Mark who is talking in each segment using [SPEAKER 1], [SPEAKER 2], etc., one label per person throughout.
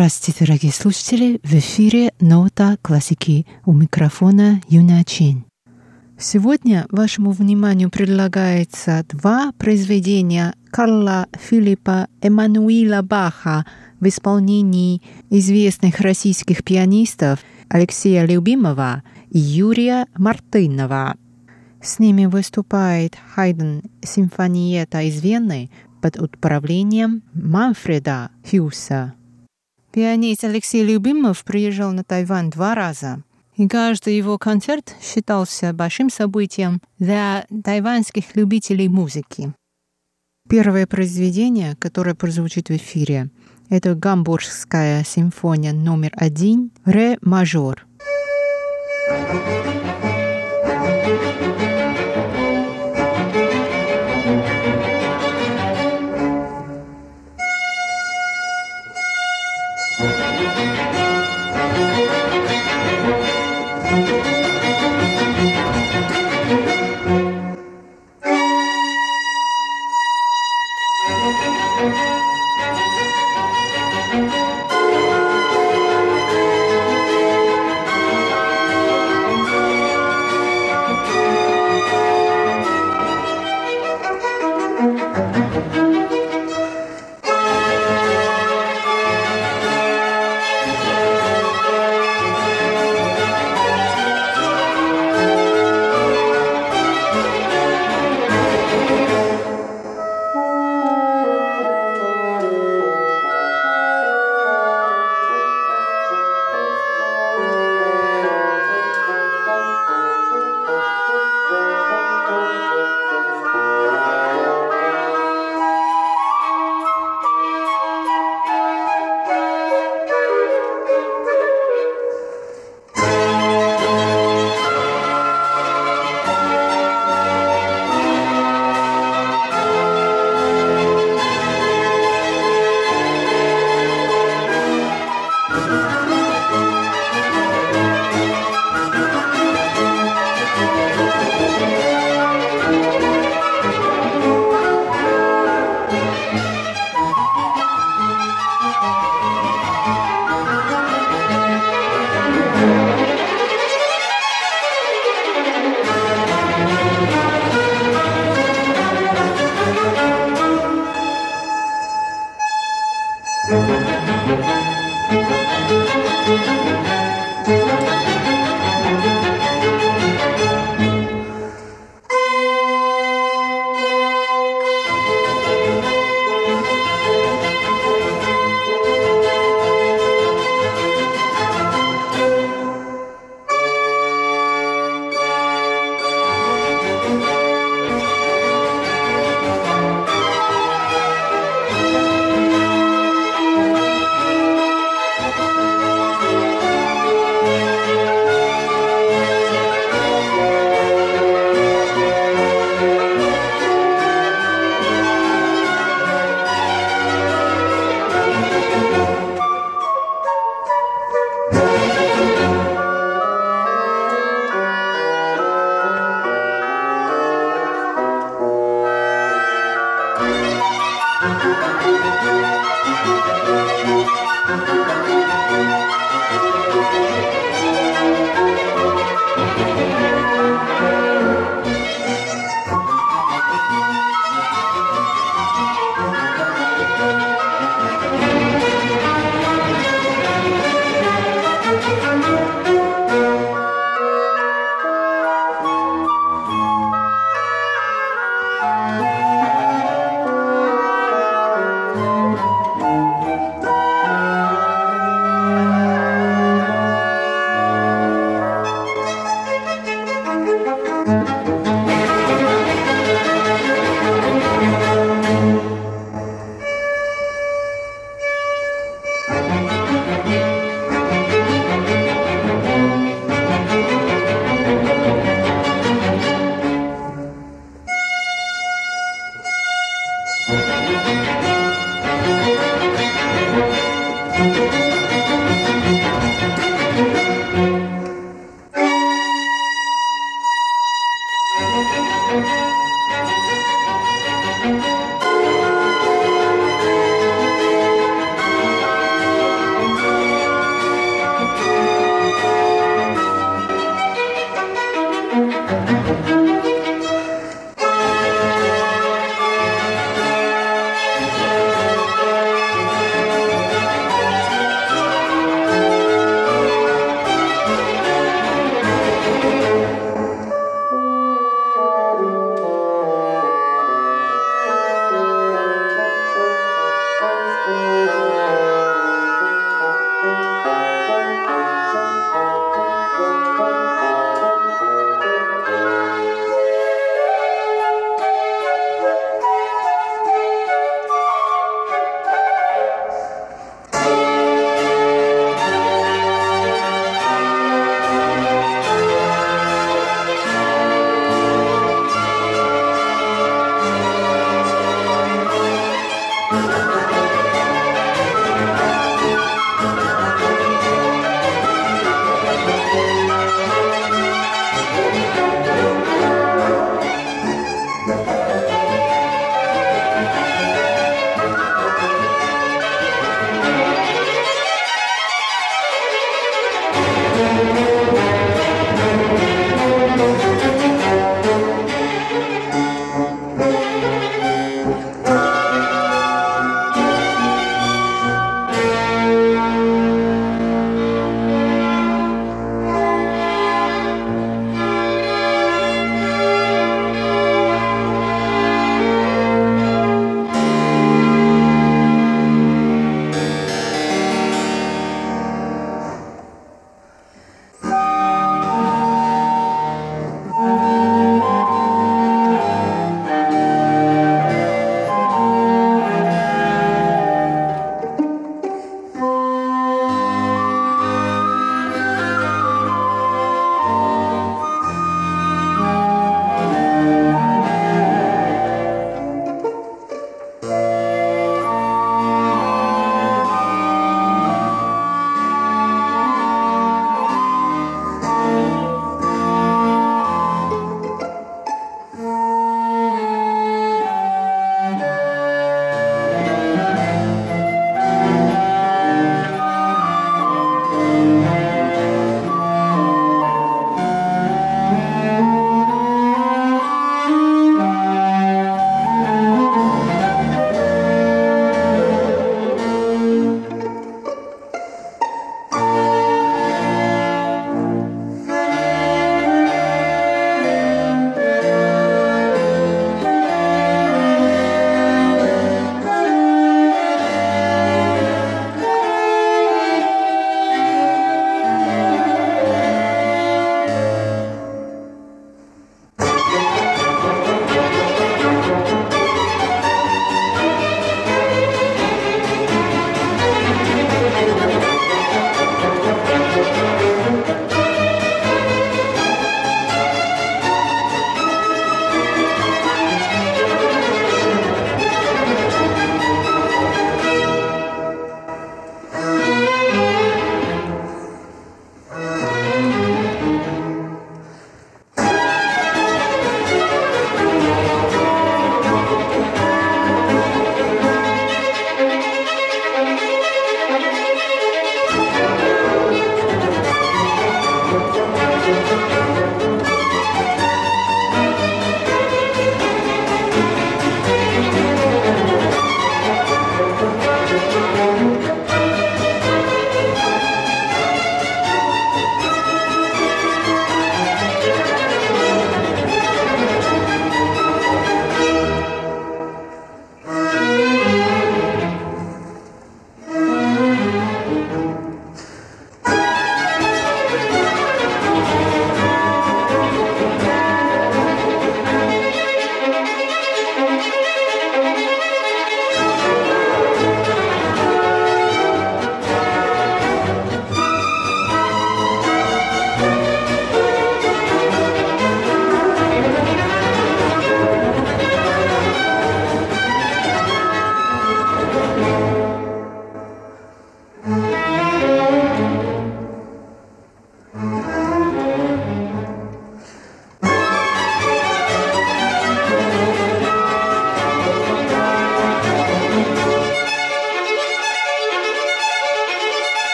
[SPEAKER 1] Здравствуйте, дорогие слушатели! В эфире «Нота классики» у микрофона Юна Чин. Сегодня вашему вниманию предлагается два произведения Карла Филиппа Эммануила Баха в исполнении известных российских пианистов Алексея Любимова и Юрия Мартынова. С ними выступает Хайден симфониета из Вены под управлением Манфреда Хьюса. Пианист Алексей Любимов приезжал на Тайвань два раза, и каждый его концерт считался большим событием для тайваньских любителей музыки. Первое произведение, которое прозвучит в эфире, это Гамбургская симфония номер один «Ре мажор». thank you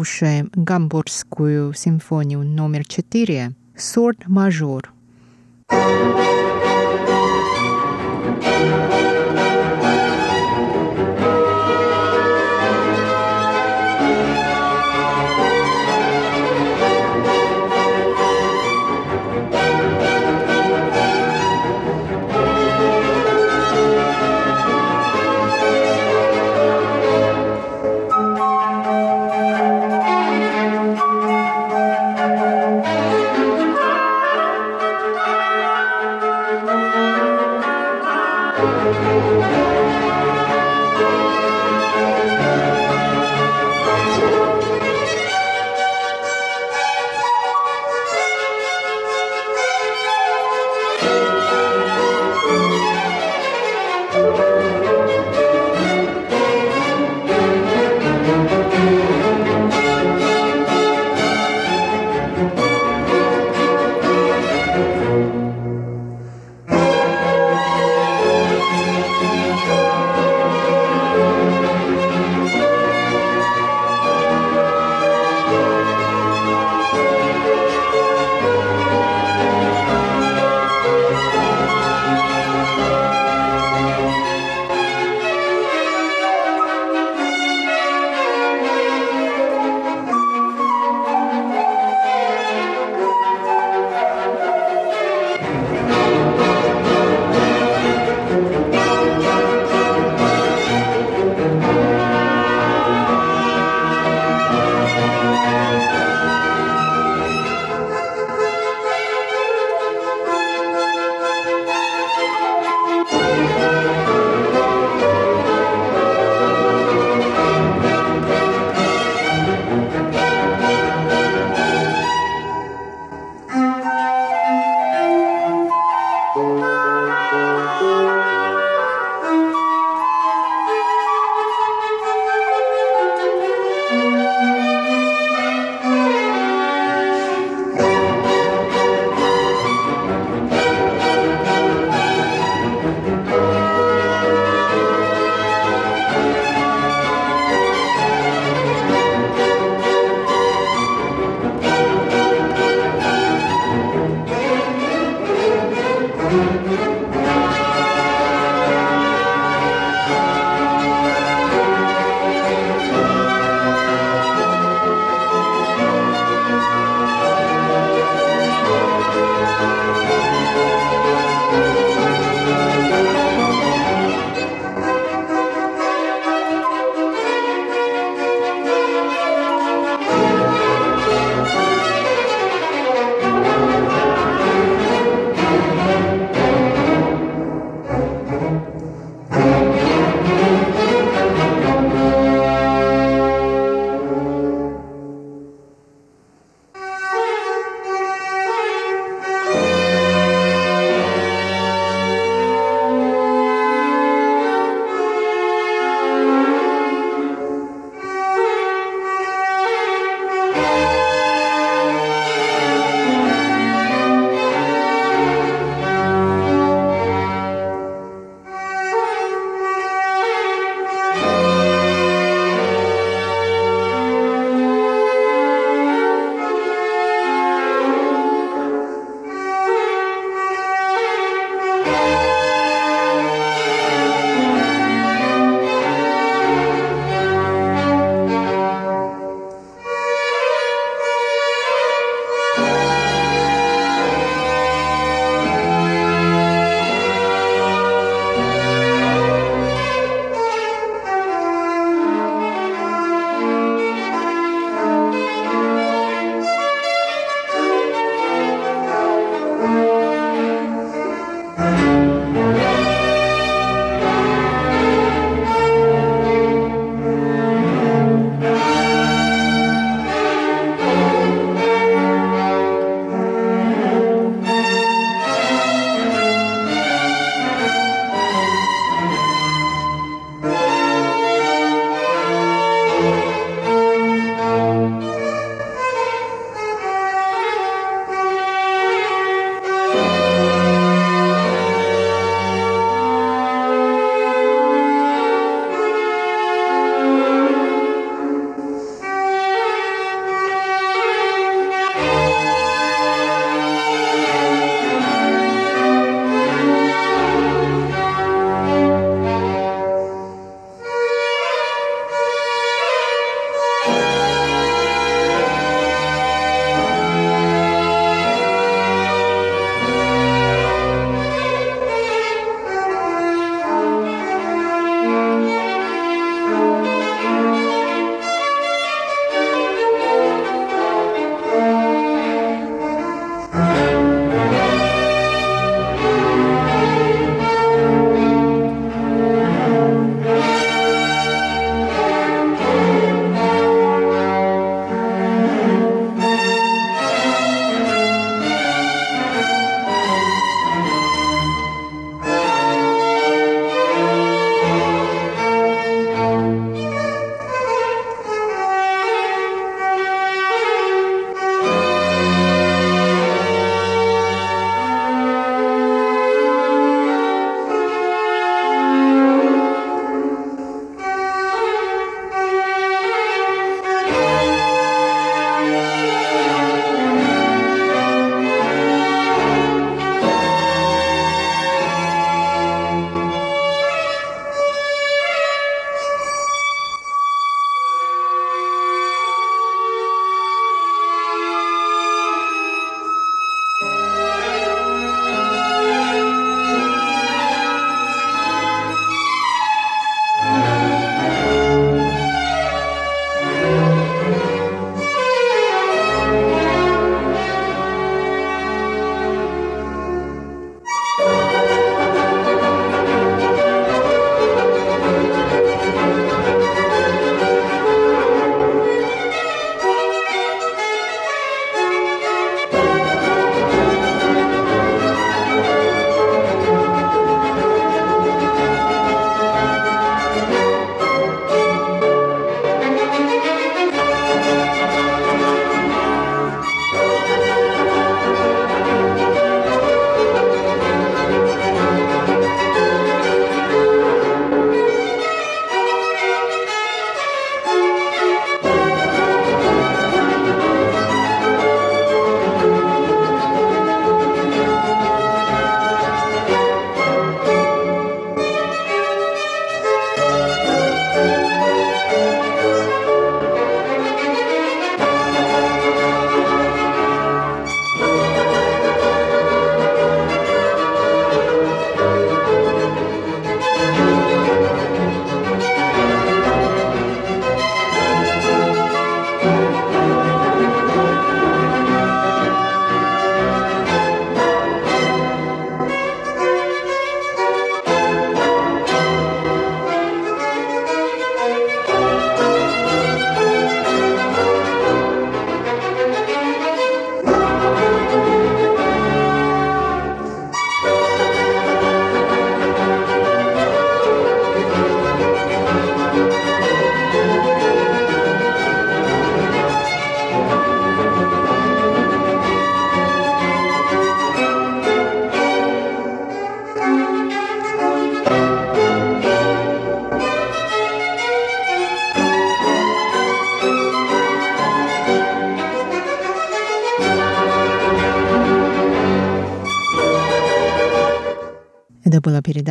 [SPEAKER 1] Слушаем Гамбургскую симфонию номер 4 «Сорт мажор».